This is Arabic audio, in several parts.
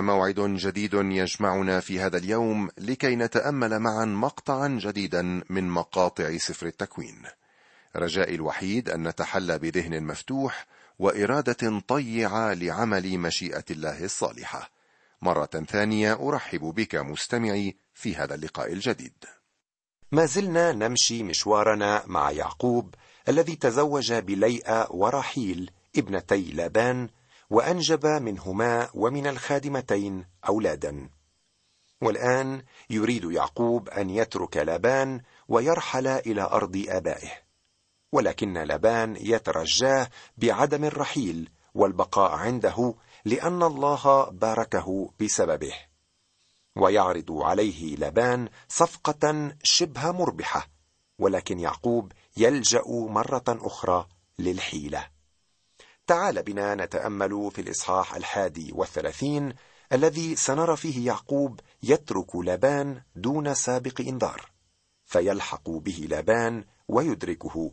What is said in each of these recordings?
موعد جديد يجمعنا في هذا اليوم لكي نتأمل معا مقطعا جديدا من مقاطع سفر التكوين. رجائي الوحيد أن نتحلى بذهن مفتوح وإرادة طيعة لعمل مشيئة الله الصالحة. مرة ثانية أرحب بك مستمعي في هذا اللقاء الجديد. ما زلنا نمشي مشوارنا مع يعقوب الذي تزوج بليئة ورحيل ابنتي لابان وأنجب منهما ومن الخادمتين أولادا. والآن يريد يعقوب أن يترك لابان ويرحل إلى أرض آبائه. ولكن لابان يترجاه بعدم الرحيل والبقاء عنده لأن الله باركه بسببه. ويعرض عليه لابان صفقة شبه مربحة ولكن يعقوب يلجأ مرة أخرى للحيلة. تعال بنا نتأمل في الإصحاح الحادي والثلاثين الذي سنرى فيه يعقوب يترك لابان دون سابق إنذار فيلحق به لابان ويدركه.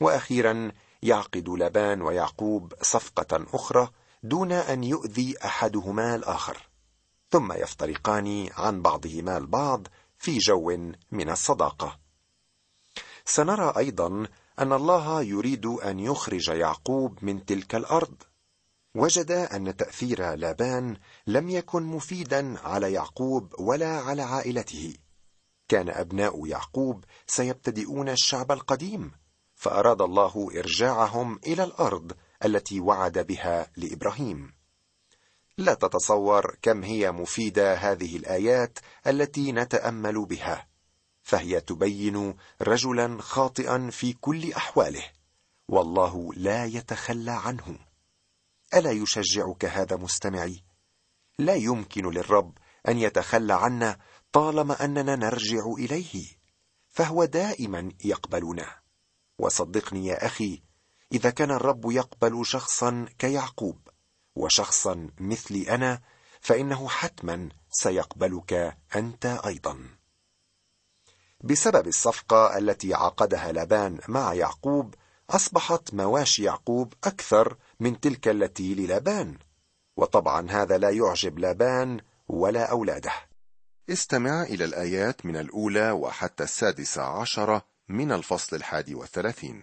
وأخيرا يعقد لابان ويعقوب صفقة أخرى دون أن يؤذي أحدهما الآخر ثم يفترقان عن بعضهما البعض في جو من الصداقة. سنرى أيضا أن الله يريد أن يخرج يعقوب من تلك الأرض. وجد أن تأثير لابان لم يكن مفيدا على يعقوب ولا على عائلته. كان أبناء يعقوب سيبتدئون الشعب القديم فأراد الله إرجاعهم إلى الأرض التي وعد بها لإبراهيم. لا تتصور كم هي مفيدة هذه الآيات التي نتأمل بها. فهي تبين رجلا خاطئا في كل أحواله والله لا يتخلى عنه ألا يشجعك هذا مستمعي؟ لا يمكن للرب أن يتخلى عنا طالما أننا نرجع إليه فهو دائما يقبلنا. وصدقني يا أخي إذا كان الرب يقبل شخصا كيعقوب وشخصا مثلي أنا فإنه حتما سيقبلك أنت أيضا. بسبب الصفقة التي عقدها لابان مع يعقوب أصبحت مواشي يعقوب أكثر من تلك التي للابان. وطبعا هذا لا يعجب لابان ولا أولاده. استمع إلى الآيات من الأولى وحتى السادسة عشرة من الفصل الحادي والثلاثين.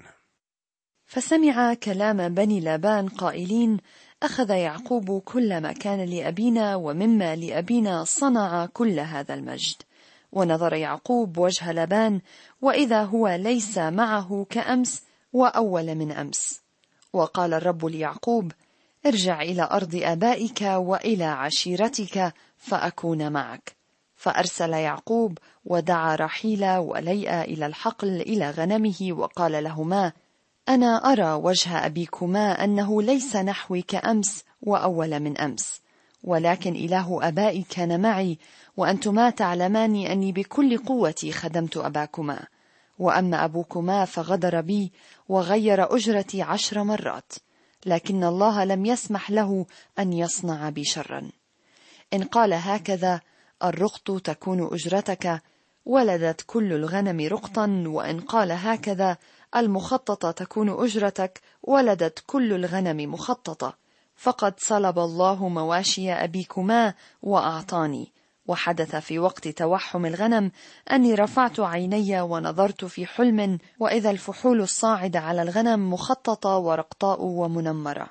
فسمع كلام بني لابان قائلين أخذ يعقوب كل ما كان لأبينا ومما لأبينا صنع كل هذا المجد. ونظر يعقوب وجه لبان وإذا هو ليس معه كأمس وأول من أمس. وقال الرب ليعقوب ارجع إلى أرض آبائك وإلى عشيرتك فأكون معك. فأرسل يعقوب ودعا رحيل وليئا إلى الحقل إلى غنمه وقال لهما أنا أرى وجه أبيكما أنه ليس نحوي كأمس وأول من أمس. ولكن إله أبائي كان معي وأنتما تعلمان أني بكل قوتي خدمت أباكما. وأما أبوكما فغدر بي وغير أجرتي عشر مرات لكن الله لم يسمح له أن يصنع بي شرا. إن قال هكذا الرقط تكون أجرتك ولدت كل الغنم رقطا وإن قال هكذا المخططة تكون أجرتك ولدت كل الغنم مخططة. فقد صلب الله مواشي أبيكما وأعطاني. وحدث في وقت توحم الغنم أني رفعت عيني ونظرت في حلم وإذا الفحول الصاعدة على الغنم مخططة ورقطاء ومنمرة.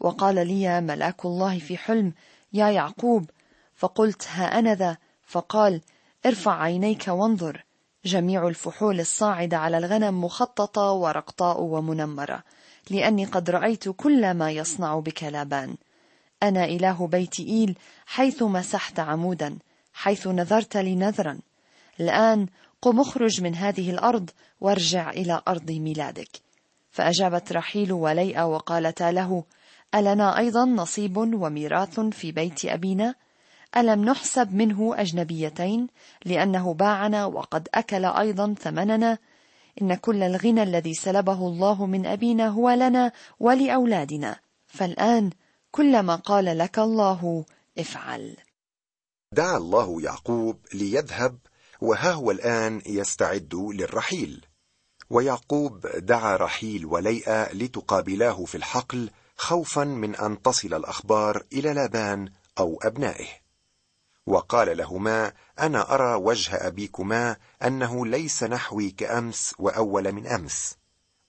وقال لي ملاك الله في حلم يا يعقوب. فقلت ها أنا ذا؟ فقال ارفع عينيك وانظر. جميع الفحول الصاعدة على الغنم مخططة ورقطاء ومنمرة. لأني قد رأيت كل ما يصنع بك لابان أنا إله بيت إيل حيث مسحت عمودا حيث نذرت لي نذرا الآن قم اخرج من هذه الأرض وارجع إلى أرض ميلادك. فأجابت رحيل وليئة وقالتا له ألنا أيضا نصيب وميراث في بيت أبينا؟ ألم نحسب منه أجنبيتين؟ لأنه باعنا وقد أكل أيضا ثمننا إن كل الغنى الذي سلبه الله من أبينا هو لنا ولأولادنا. فالآن كل ما قال لك الله افعل. دعا الله يعقوب ليذهب وها هو الآن يستعد للرحيل. ويعقوب دعا رحيل وليئة لتقابلاه في الحقل خوفا من أن تصل الأخبار إلى لابان أو أبنائه. وقال لهما أنا أرى وجه أبيكما أنه ليس نحوي كأمس وأول من أمس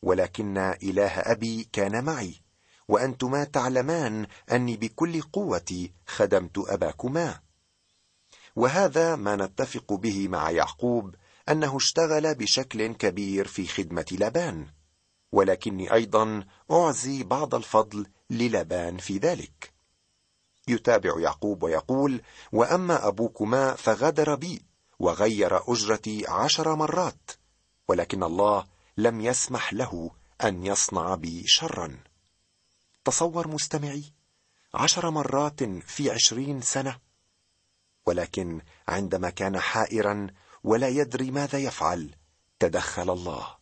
ولكن إله أبي كان معي وأنتما تعلمان أني بكل قوتي خدمت أباكما. وهذا ما نتفق به مع يعقوب أنه اشتغل بشكل كبير في خدمة لابان ولكني أيضا أعزي بعض الفضل للابان في ذلك. يتابع يعقوب ويقول وأما أبوكما فغدر بي وغير أجرتي عشر مرات ولكن الله لم يسمح له أن يصنع بي شرا. تصور مستمعي عشر مرات في عشرين سنة ولكن عندما كان حائرا ولا يدري ماذا يفعل تدخل الله.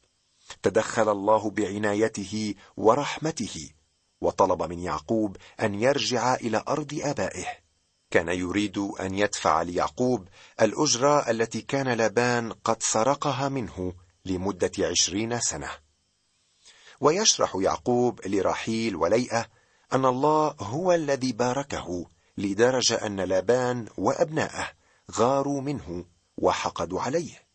تدخل الله بعنايته ورحمته وطلب من يعقوب أن يرجع إلى أرض آبائه. كان يريد أن يدفع ليعقوب الأجرة التي كان لابان قد سرقها منه لمدة عشرين سنة. ويشرح يعقوب لرحيل وليئة أن الله هو الذي باركه لدرجة أن لابان وابناءه غاروا منه وحقدوا عليه.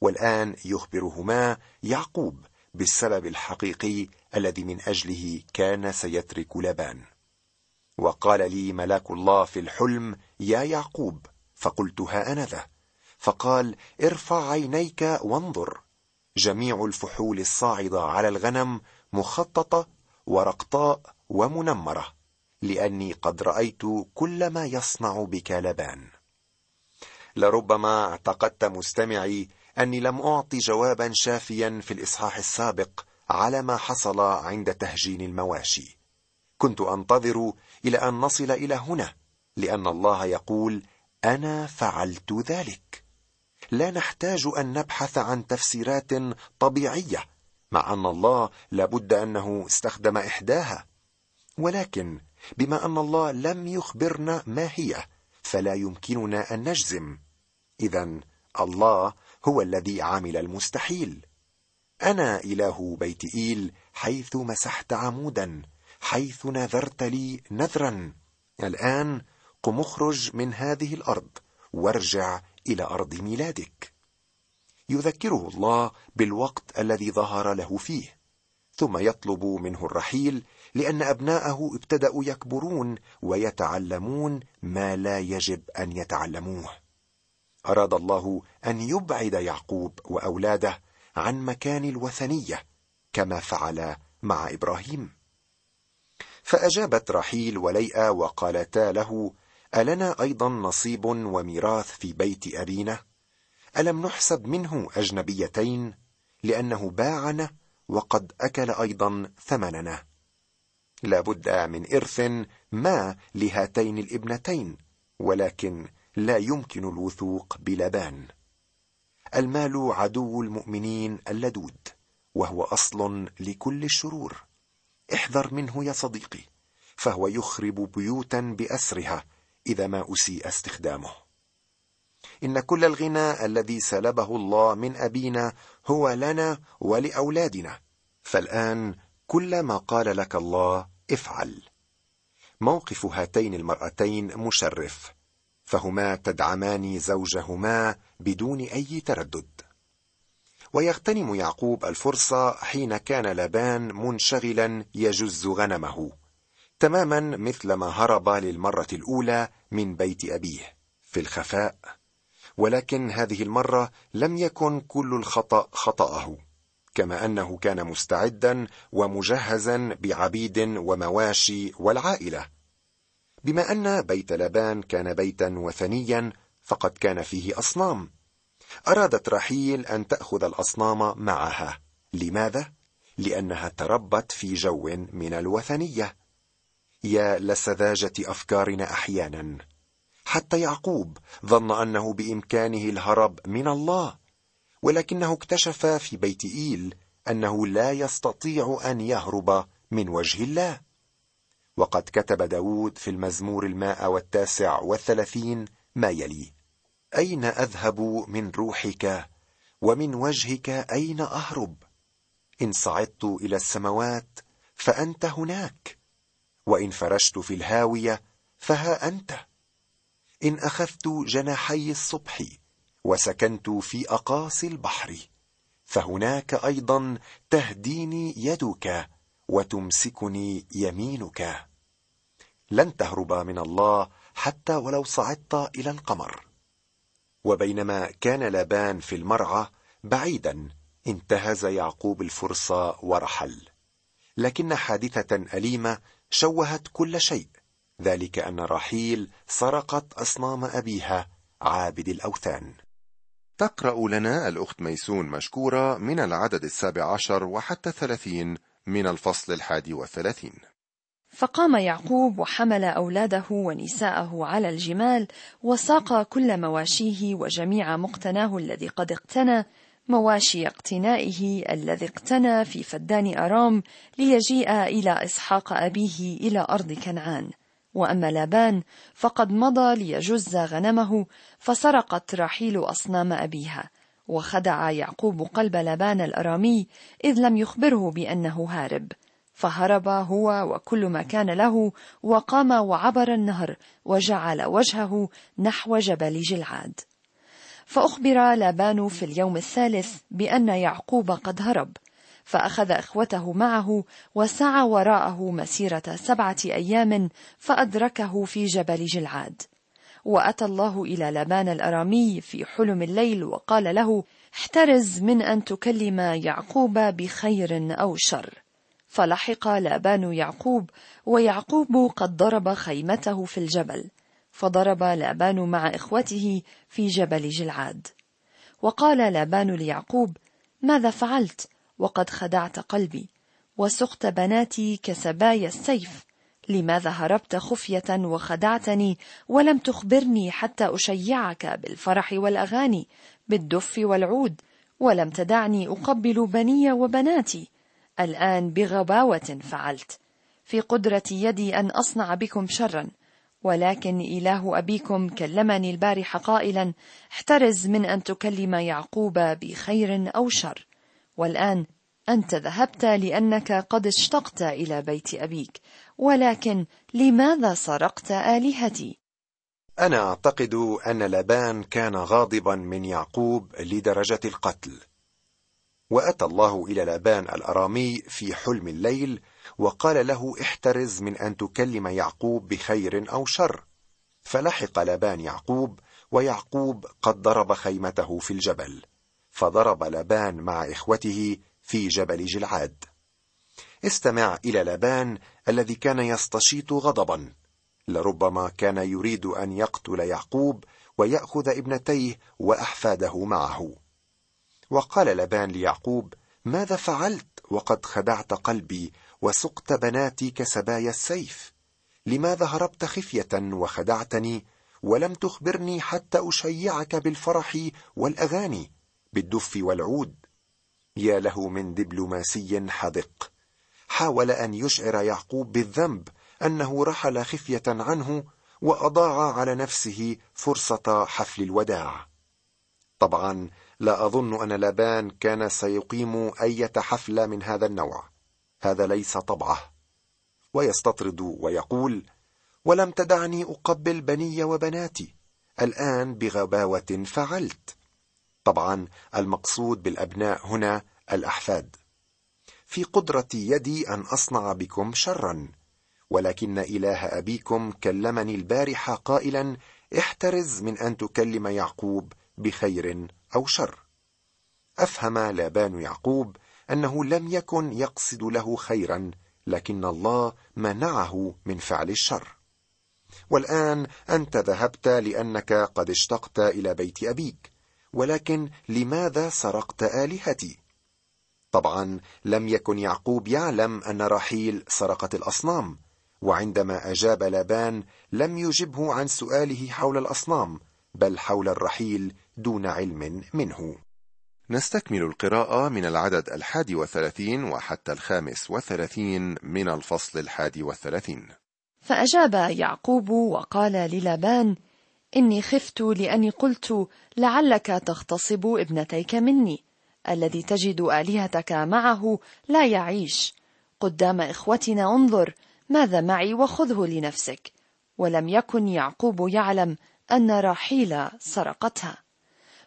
والآن يخبرهما يعقوب بالسبب الحقيقي الذي من أجله كان سيترك لبان. وقال لي ملاك الله في الحلم يا يعقوب. فقلت ها أنا ذا. فقال ارفع عينيك وانظر. جميع الفحول الصاعدة على الغنم مخططة ورقطاء ومنمرة لأني قد رأيت كل ما يصنع بك لبان. لربما اعتقدت مستمعي أني لم أعطي جوابا شافيا في الإصحاح السابق على ما حصل عند تهجين المواشي. كنت أنتظر إلى أن نصل إلى هنا لأن الله يقول أنا فعلت ذلك. لا نحتاج أن نبحث عن تفسيرات طبيعية مع أن الله لابد أنه استخدم إحداها. ولكن بما أن الله لم يخبرنا ما هي فلا يمكننا أن نجزم. اذا الله هو الذي عمل المستحيل. أنا إله بيت إيل حيث مسحت عمودا حيث نذرت لي نذرا. الآن قم اخرج من هذه الأرض وارجع إلى أرض ميلادك. يذكره الله بالوقت الذي ظهر له فيه ثم يطلب منه الرحيل لأن أبناءه ابتدأوا يكبرون ويتعلمون ما لا يجب أن يتعلموه. أراد الله أن يبعد يعقوب وأولاده عن مكان الوثنية كما فعل مع إبراهيم. فأجابت رحيل وليئة وقالتا له ألنا أيضا نصيب وميراث في بيت أبينا؟ ألم نحسب منه أجنبيتين؟ لأنه باعنا وقد أكل أيضا ثمننا. لا بد من إرث ما لهاتين الإبنتين ولكن لا يمكن الوثوق بلبان. المال عدو المؤمنين اللدود وهو أصل لكل الشرور. احذر منه يا صديقي فهو يخرب بيوتا بأسرها إذا ما أسيء استخدامه. إن كل الغنى الذي سلبه الله من أبينا هو لنا ولأولادنا. فالآن كل ما قال لك الله افعل. موقف هاتين المرأتين مشرف فهما تدعمان زوجهما بدون أي تردد. ويغتنم يعقوب الفرصة حين كان لابان منشغلا يجز غنمه تماما مثلما هرب للمرة الأولى من بيت أبيه في الخفاء. ولكن هذه المرة لم يكن كل الخطأ خطأه كما أنه كان مستعدا ومجهزا بعبيد ومواشي والعائلة. بما أن بيت لابان كان بيتا وثنيا فقد كان فيه أصنام. أرادت رحيل أن تأخذ الأصنام معها. لماذا؟ لأنها تربت في جو من الوثنية. يا لسذاجة أفكارنا أحيانا. حتى يعقوب ظن أنه بإمكانه الهرب من الله ولكنه اكتشف في بيت إيل أنه لا يستطيع أن يهرب من وجه الله. وقد كتب داود في المزمور الماء والتاسع والثلاثين ما يلي. أين أذهب من روحك ومن وجهك أين أهرب؟ إن صعدت إلى السماوات فأنت هناك وإن فرشت في الهاوية فها أنت. إن أخذت جناحي الصبح وسكنت في أقاصي البحر فهناك أيضا تهديني يدك وتمسكني يمينك. لن تهرب من الله حتى ولو صعدت إلى القمر. وبينما كان لابان في المرعى بعيدا انتهز يعقوب الفرصه ورحل. لكن حادثة أليمة شوهت كل شيء ذلك أن رحيل سرقت أصنام أبيها عابد الأوثان. تقرأ لنا الأخت ميسون مشكورة من العدد السابع عشر وحتى الثلاثين من الفصل الحادي والثلاثين. فقام يعقوب وحمل أولاده ونساءه على الجمال وساق كل مواشيه وجميع مقتناه الذي قد اقتنى مواشي اقتنائه الذي اقتنى في فدان أرام ليجيء إلى إسحاق أبيه إلى أرض كنعان. وأما لابان فقد مضى ليجز غنمه فسرقت راحيل أصنام أبيها. وخدع يعقوب قلب لابان الأرامي إذ لم يخبره بأنه هارب. فهرب هو وكل ما كان له وقام وعبر النهر وجعل وجهه نحو جبل جلعاد. فأخبر لابان في اليوم الثالث بأن يعقوب قد هرب فأخذ إخوته معه وسعى وراءه مسيرة سبعة أيام فأدركه في جبل جلعاد. وأتى الله إلى لابان الأرامي في حلم الليل وقال له احترز من أن تكلم يعقوب بخير أو شر. فلحق لأبان يعقوب ويعقوب قد ضرب خيمته في الجبل فضرب لأبان مع إخوته في جبل جلعاد. وقال لأبان ليعقوب ماذا فعلت؟ وقد خدعت قلبي وسقت بناتي كسبايا السيف لماذا هربت خفية وخدعتني ولم تخبرني حتى أشيعك بالفرح والأغاني بالدف والعود ولم تدعني أقبل بني وبناتي الآن بغباوة فعلت في قدرة يدي أن أصنع بكم شرا ولكن إله أبيكم كلمني البارح قائلا احترز من أن تكلم يعقوب بخير أو شر والآن أنت ذهبت لأنك قد اشتقت إلى بيت أبيك ولكن لماذا سرقت آلهتي؟ أنا أعتقد أن لبان كان غاضبا من يعقوب لدرجة القتل وأتى الله إلى لابان الأرامي في حلم الليل وقال له احترز من أن تكلم يعقوب بخير أو شر. فلحق لابان يعقوب ويعقوب قد ضرب خيمته في الجبل. فضرب لابان مع إخوته في جبل جلعاد. استمع إلى لابان الذي كان يستشيط غضبا. لربما كان يريد أن يقتل يعقوب ويأخذ ابنتيه وأحفاده معه. وقال لبان ليعقوب ماذا فعلت وقد خدعت قلبي وسقت بناتي كسبايا السيف؟ لماذا هربت خفية وخدعتني ولم تخبرني حتى أشيعك بالفرح والأغاني بالدف والعود؟ يا له من دبلوماسي حذق. حاول أن يشعر يعقوب بالذنب أنه رحل خفية عنه وأضاع على نفسه فرصة حفل الوداع. طبعا لا أظن أن لابان كان سيقيم اية حفله من هذا النوع. هذا ليس طبعه. ويستطرد ويقول ولم تدعني أقبل بني وبناتي. الآن بغباوة فعلت. طبعا المقصود بالأبناء هنا الأحفاد. في قدرة يدي أن أصنع بكم شرا ولكن إله أبيكم كلمني البارحة قائلا احترز من أن تكلم يعقوب بخير أو شر. أفهم لابان يعقوب أنه لم يكن يقصد له خيرا لكن الله منعه من فعل الشر. والآن أنت ذهبت لأنك قد اشتقت إلى بيت أبيك ولكن لماذا سرقت آلهتي؟ طبعا لم يكن يعقوب يعلم أن رحيل سرقت الأصنام وعندما أجاب لابان لم يجبه عن سؤاله حول الأصنام بل حول الرحيل دون علم منه. نستكمل القراءة من العدد الحادي والثلاثين وحتى الخامس والثلاثين من الفصل الحادي والثلاثين فأجاب يعقوب وقال للابان إني خفت لأني قلت لعلك تغتصب ابنتيك مني. الذي تجد آلهتك معه لا يعيش. قدام إخوتنا انظر ماذا معي وخذه لنفسك. ولم يكن يعقوب يعلم أن راحيل سرقتها.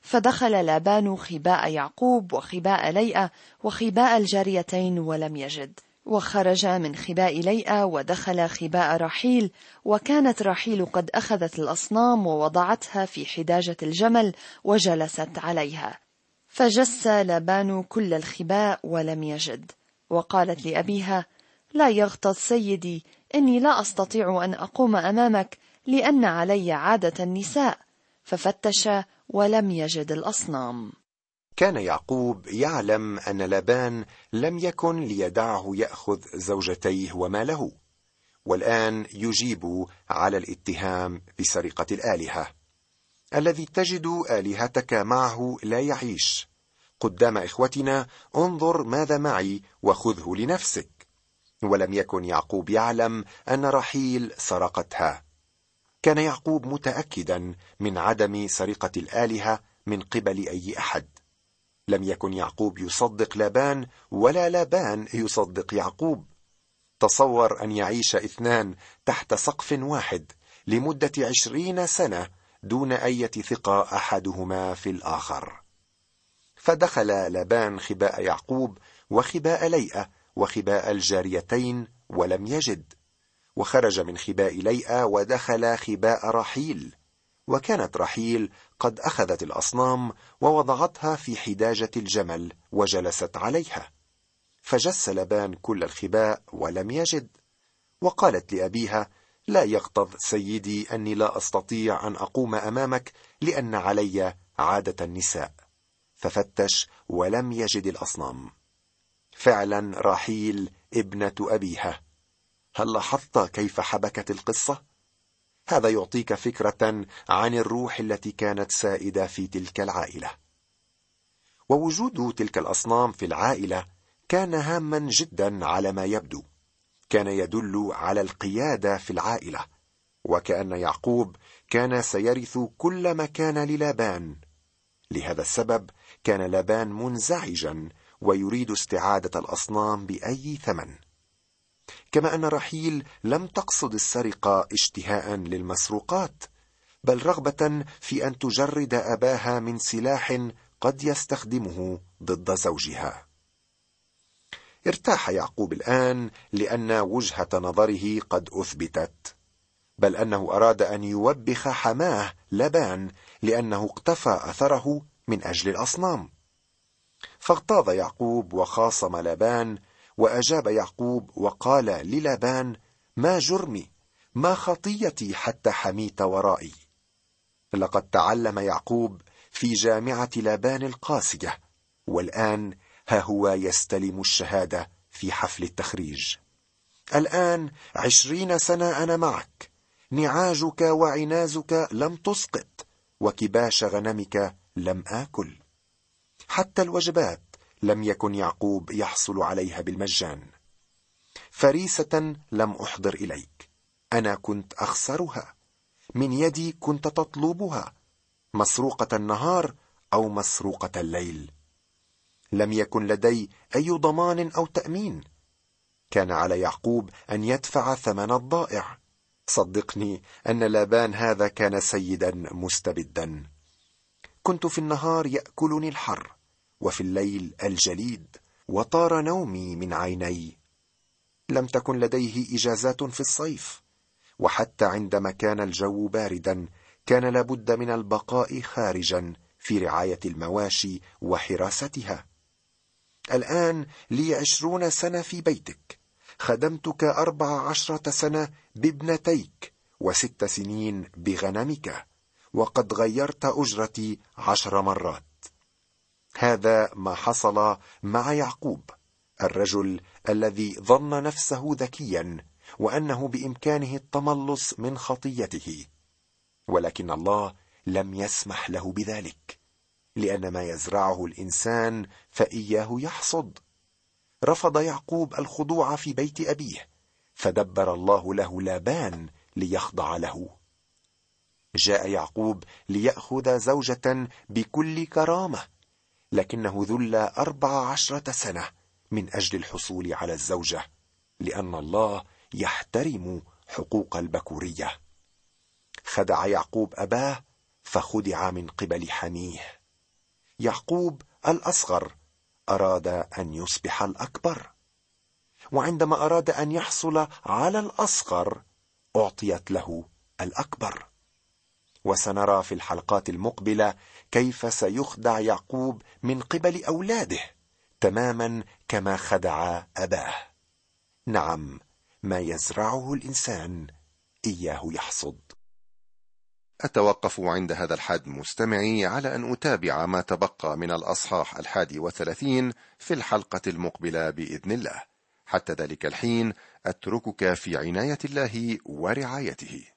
فدخل لابان خباء يعقوب وخباء ليئة وخباء الجاريتين ولم يجد. وخرج من خباء ليئة ودخل خباء رحيل وكانت رحيل قد أخذت الأصنام ووضعتها في حداجة الجمل وجلست عليها. فجس لابان كل الخباء ولم يجد. وقالت لأبيها لا يغتظ سيدي إني لا أستطيع أن أقوم أمامك لأن علي عادة النساء. ففتش ولم يجد الأصنام. كان يعقوب يعلم أن لابان لم يكن ليدعه يأخذ زوجتيه وماله والآن يجيب على الاتهام بسرقة الآلهة. الذي تجد آلهتك معه لا يعيش. قدام إخوتنا انظر ماذا معي وخذه لنفسك. ولم يكن يعقوب يعلم أن رحيل سرقتها. كان يعقوب متأكدا من عدم سرقة الآلهة من قبل أي أحد. لم يكن يعقوب يصدق لابان ولا لابان يصدق يعقوب. تصور أن يعيش اثنان تحت سقف واحد لمدة عشرين سنة دون أي ثقة أحدهما في الآخر. فدخل لابان خباء يعقوب وخباء ليئة وخباء الجاريتين ولم يجد. وخرج من خباء ليئة ودخل خباء رحيل. وكانت رحيل قد أخذت الأصنام ووضعتها في حداجة الجمل وجلست عليها. فجس لبان كل الخباء ولم يجد. وقالت لأبيها لا يغتظ سيدي أني لا أستطيع أن أقوم أمامك لأن علي عادة النساء. ففتش ولم يجد الأصنام. فعلا راحيل ابنة أبيها. هل لاحظت كيف حبكت القصة؟ هذا يعطيك فكرة عن الروح التي كانت سائدة في تلك العائلة. ووجود تلك الأصنام في العائلة كان هاما جدا على ما يبدو. كان يدل على القيادة في العائلة وكأن يعقوب كان سيرث كل ما كان للابان. لهذا السبب كان لابان منزعجا ويريد استعادة الأصنام بأي ثمن. كما أن رحيل لم تقصد السرقة اشتهاء للمسروقات بل رغبة في أن تجرد أباها من سلاح قد يستخدمه ضد زوجها. ارتاح يعقوب الآن لأن وجهة نظره قد أثبتت بل أنه أراد أن يوبخ حماه لبان لأنه اقتفى أثره من أجل الأصنام. فاغتاظ يعقوب وخاصم لبان وأجاب يعقوب وقال للابان ما جرمي ما خطيتي حتى حميت ورائي. لقد تعلم يعقوب في جامعة لابان القاسيه والآن ها هو يستلم الشهادة في حفل التخريج. الآن عشرين سنة أنا معك نعاجك وعنازك لم تسقط وكباش غنمك لم آكل. حتى الوجبات لم يكن يعقوب يحصل عليها بالمجان. فريسة لم أحضر إليك. أنا كنت أخسرها. من يدي كنت تطلبها. مسروقة النهار أو مسروقة الليل. لم يكن لدي أي ضمان أو تأمين. كان على يعقوب أن يدفع ثمن الضائع. صدقني أن لابان هذا كان سيدا مستبدا. كنت في النهار يأكلني الحر. وفي الليل الجليد وطار نومي من عيني. لم تكن لديه إجازات في الصيف وحتى عندما كان الجو باردا كان لابد من البقاء خارجا في رعاية المواشي وحراستها. الآن لي عشرون سنة في بيتك خدمتك أربع عشرة سنة بابنتيك وست سنين بغنمك وقد غيرت أجرتي عشر مرات. هذا ما حصل مع يعقوب الرجل الذي ظن نفسه ذكيا وأنه بإمكانه التملص من خطيته. ولكن الله لم يسمح له بذلك لأن ما يزرعه الإنسان فإياه يحصد. رفض يعقوب الخضوع في بيت أبيه فدبر الله له لابان ليخضع له. جاء يعقوب ليأخذ زوجة بكل كرامة لكنه ذل أربع عشرة سنة من أجل الحصول على الزوجة لأن الله يحترم حقوق البكورية. خدع يعقوب أباه فخدع من قبل حميه. يعقوب الأصغر أراد أن يصبح الأكبر وعندما أراد أن يحصل على الأصغر أعطيت له الأكبر. وسنرى في الحلقات المقبلة كيف سيخدع يعقوب من قبل أولاده تماما كما خدع أباه. نعم ما يزرعه الإنسان إياه يحصد. أتوقف عند هذا الحد مستمعي على أن أتابع ما تبقى من الأصحاح الحادي وثلاثين في الحلقة المقبلة بإذن الله. حتى ذلك الحين أتركك في عناية الله ورعايته.